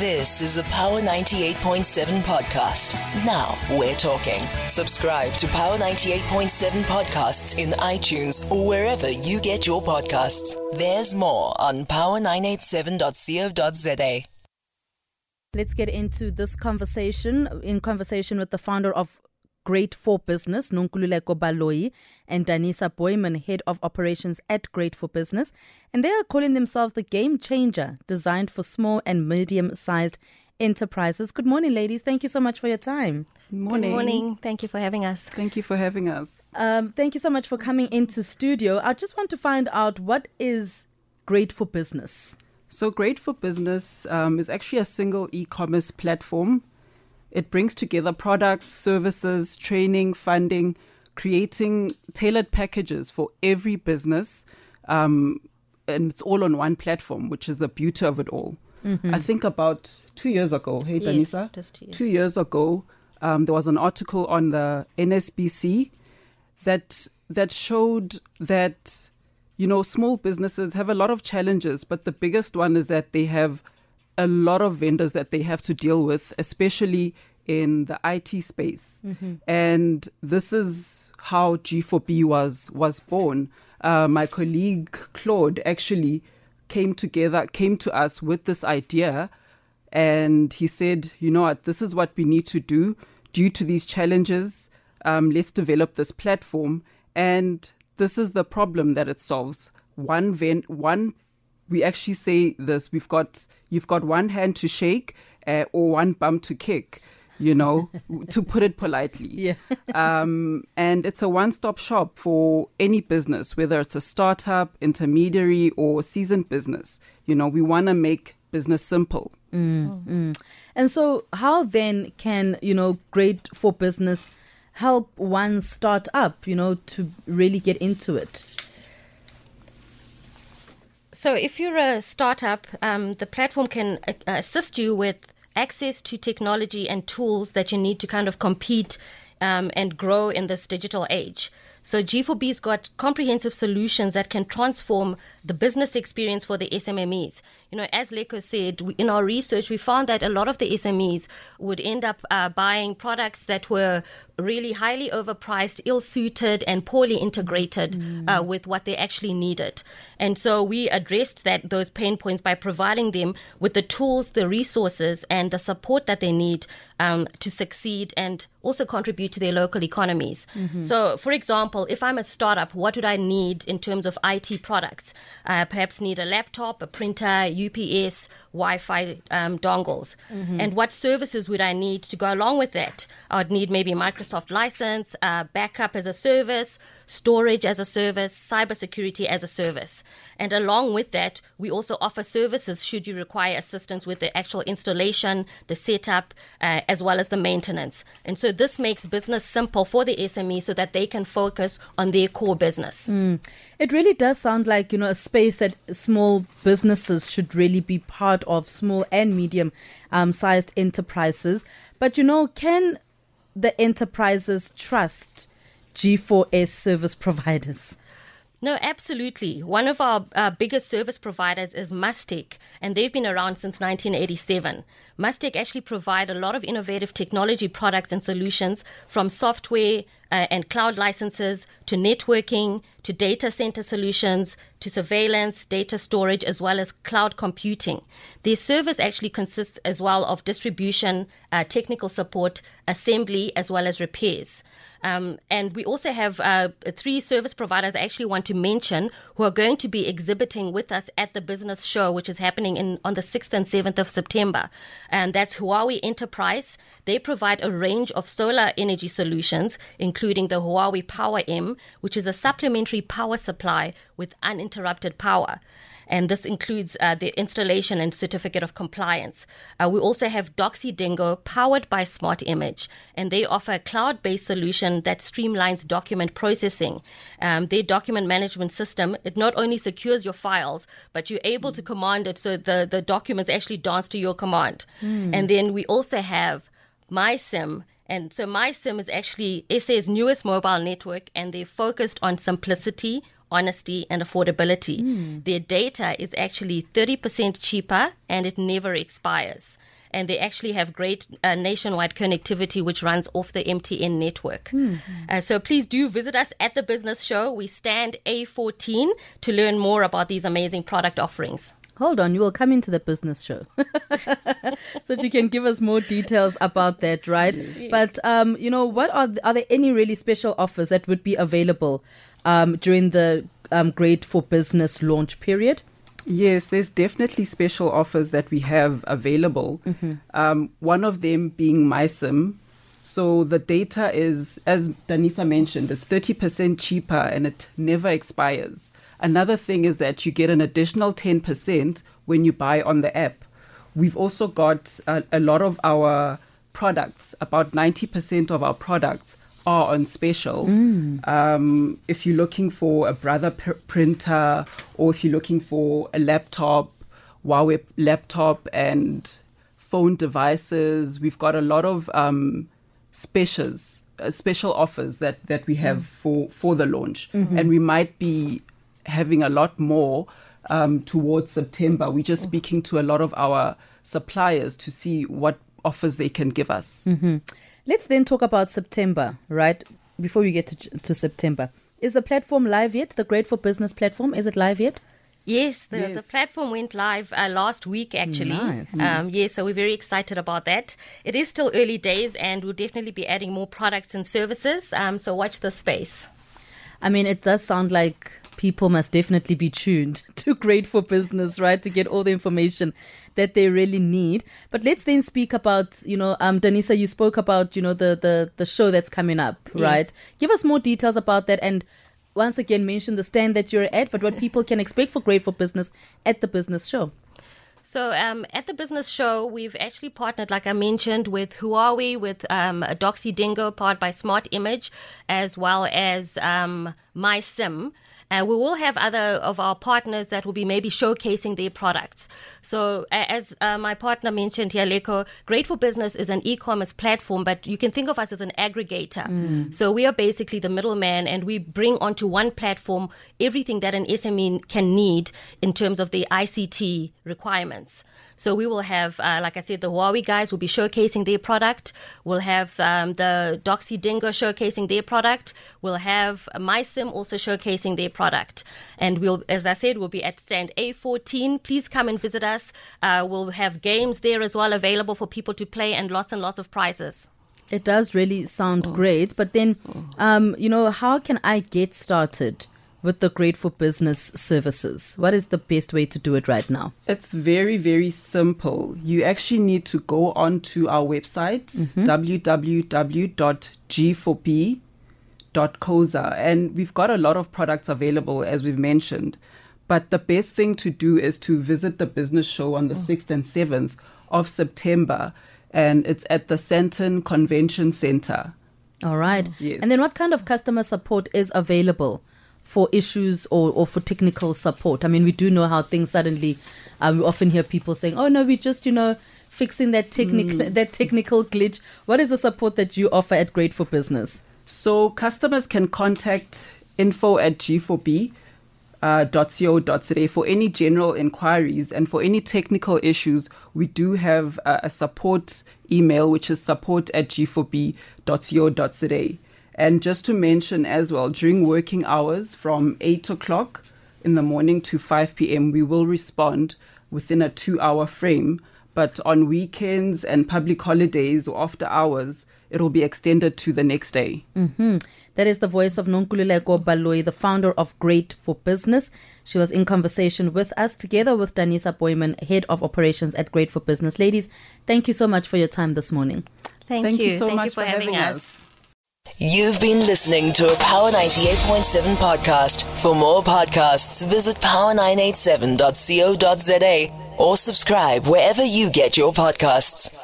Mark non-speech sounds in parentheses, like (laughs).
This is a Power 98.7 podcast. Now we're talking. Subscribe to Power 98.7 podcasts in iTunes or wherever you get your podcasts. There's more on power987.co.za. Let's get into this conversation in conversation with the founder of Great for Business, Nonkululeko Baloyi, and Danisa Boyman, Head of Operations at Great for Business. And they are calling themselves the game changer, designed for small and medium sized enterprises. Good morning, ladies. Thank you so much for your time. Good morning. Good morning. Thank you for having us. Thank you for having us. Um, thank you so much for coming into studio. I just want to find out what is Great for Business. So, Great for Business um, is actually a single e commerce platform it brings together products, services, training, funding, creating tailored packages for every business. Um, and it's all on one platform, which is the beauty of it all. Mm-hmm. I think about two years ago, hey, yes, Danisa? Just two years. two years ago, um, there was an article on the NSBC that that showed that you know small businesses have a lot of challenges, but the biggest one is that they have a lot of vendors that they have to deal with, especially in the IT space. Mm-hmm. And this is how G4B was was born. Uh, my colleague Claude actually came together, came to us with this idea, and he said, "You know what? This is what we need to do due to these challenges. Um, let's develop this platform." And this is the problem that it solves. One vent, one we actually say this we've got you've got one hand to shake uh, or one bum to kick you know (laughs) to put it politely Yeah. (laughs) um, and it's a one-stop shop for any business whether it's a startup intermediary or seasoned business you know we want to make business simple And so, how then can, you know, Great for Business help one start up, you know, to really get into it? So, if you're a startup, um, the platform can uh, assist you with access to technology and tools that you need to kind of compete um, and grow in this digital age. So G4B's got comprehensive solutions that can transform the business experience for the SMMEs. You know, as Leko said, we, in our research, we found that a lot of the SMEs would end up uh, buying products that were really highly overpriced, ill-suited, and poorly integrated uh, with what they actually needed. And so we addressed that those pain points by providing them with the tools, the resources, and the support that they need um, to succeed and also contribute to their local economies. So, for example, if I'm a startup, what would I need in terms of IT products? Uh, perhaps need a laptop, a printer, UPS, Wi-Fi um, dongles, and what services would I need to go along with that? I would need maybe Microsoft license, uh, backup as a service, storage as a service, cybersecurity as a service. And along with that, we also offer services should you require assistance with the actual installation, the setup, uh, as well as the maintenance. And so this makes business simple for the SME so that they can focus on their core business. It really does sound like, you know, a space that small businesses should really be part of, small and medium um, sized enterprises. But, you know, can the enterprises trust G4B service providers? No, absolutely. One of our uh, biggest service providers is Mustek, and they've been around since 1987. Mustek actually provide a lot of innovative technology products and solutions from software uh, and cloud licenses to networking to data center solutions to surveillance, data storage, as well as cloud computing. Their service actually consists as well of distribution, uh, technical support, assembly, as well as repairs. Um, and we also have uh, three service providers I actually want to mention who are going to be exhibiting with us at the business show, which is happening in, on the 6th and 7th of September. And that's Huawei Enterprise. They provide a range of solar energy solutions, including the Huawei Power M, which is a supplementary power supply with uninterrupted power and this includes uh, the installation and certificate of compliance. Uh, we also have Doxy Dingo, powered by Smart Image, and they offer a cloud-based solution that streamlines document processing. Um, their document management system it not only secures your files, but you're able to command it so the the documents actually dance to your command. And then we also have MySim. And so MySim is actually SA's newest mobile network, and they're focused on simplicity, honesty, and affordability. Hmm. Their data is actually 30% cheaper and it never expires. And they actually have great uh, nationwide connectivity, which runs off the MTN network. Uh, so please do visit us at the business show. We stand A14 to learn more about these amazing product offerings. Hold on, you will come into the business show (laughs) so that you can give us more details about that, right? But um, you know, what are are there any really special offers that would be available um, during the um, Great for Business launch period? Yes, there's definitely special offers that we have available. Um, one of them being MySim. So the data is, as Danisa mentioned, it's 30% cheaper and it never expires. Another thing is that you get an additional 10% when you buy on the app. We've also got a, a lot of our products, about 90% of our products are on special. Um, if you're looking for a brother pr- printer or if you're looking for a laptop, Huawei laptop and phone devices, we've got a lot of um, specials, uh, special offers that, that we have for, for the launch. And we might be having a lot more um, towards September. We're just speaking to a lot of our suppliers to see what offers they can give us. Let's then talk about September, right? Before we get to, to September, is the platform live yet? The Great for Business platform is it live yet? Yes, the, the platform went live uh, last week, actually. Nice. Um, yes, so we're very excited about that. It is still early days, and we'll definitely be adding more products and services. Um, so watch the space. I mean, it does sound like people must definitely be tuned (laughs) to Great for Business, right, to get all the information that they really need. But let's then speak about, you know, um, Danisa, you spoke about, you know, the the the show that's coming up, right? Yes. Give us more details about that, and once again, mention the stand that you're at, but what people can expect for Great for Business at the business show. So um, at the business show, we've actually partnered, like I mentioned, with Huawei, with um, Doxy Dingo, powered by Smart Image, as well as um, MySim. Uh, we will have other of our partners that will be maybe showcasing their products. So, as uh, my partner mentioned here, Leko, Great for Business is an e-commerce platform, but you can think of us as an aggregator. So we are basically the middleman, and we bring onto one platform everything that an SME can need in terms of the ICT requirements. So we will have, uh, like I said, the Huawei guys will be showcasing their product. We'll have um, the Doxy Dingo showcasing their product. We'll have MySim also showcasing their product. And we'll, as I said, we'll be at stand A14. Please come and visit us. Uh, we'll have games there as well available for people to play and lots and lots of prizes. It does really sound great, but then, um, you know, how can I get started with the Great for Business services? What is the best way to do it right now? It's very, very simple. You actually need to go onto our website, www.g4b.coza, and we've got a lot of products available, as we've mentioned. But the best thing to do is to visit the business show on the 6th and 7th of September, and it's at the Sandton Convention Center. All right. Yes. And then what kind of customer support is available for issues or, or for technical support? I mean, we do know how things suddenly, uh, we often hear people saying, oh, no, we just, you know, fixing that, technical that technical glitch. What is the support that you offer at Great for Business? So customers can contact info at g4b. Uh, .co.za for any general inquiries and for any technical issues we do have uh, a support email which is support at g4b.co.za and just to mention as well during working hours from 8 o'clock in the morning to 5 p.m we will respond within a two hour frame but on weekends and public holidays or after hours it will be extended to the next day mm-hmm. That is the voice of Nonkululeko Baloyi, the founder of Great for Business. She was in conversation with us together with Danisa Boyman, head of operations at Great for Business. Ladies, thank you so much for your time this morning. Thank, Thank you. you so Thank much you for, for having, having us. us. You've been listening to a Power 98.7 podcast. For more podcasts, visit power987.co.za or subscribe wherever you get your podcasts.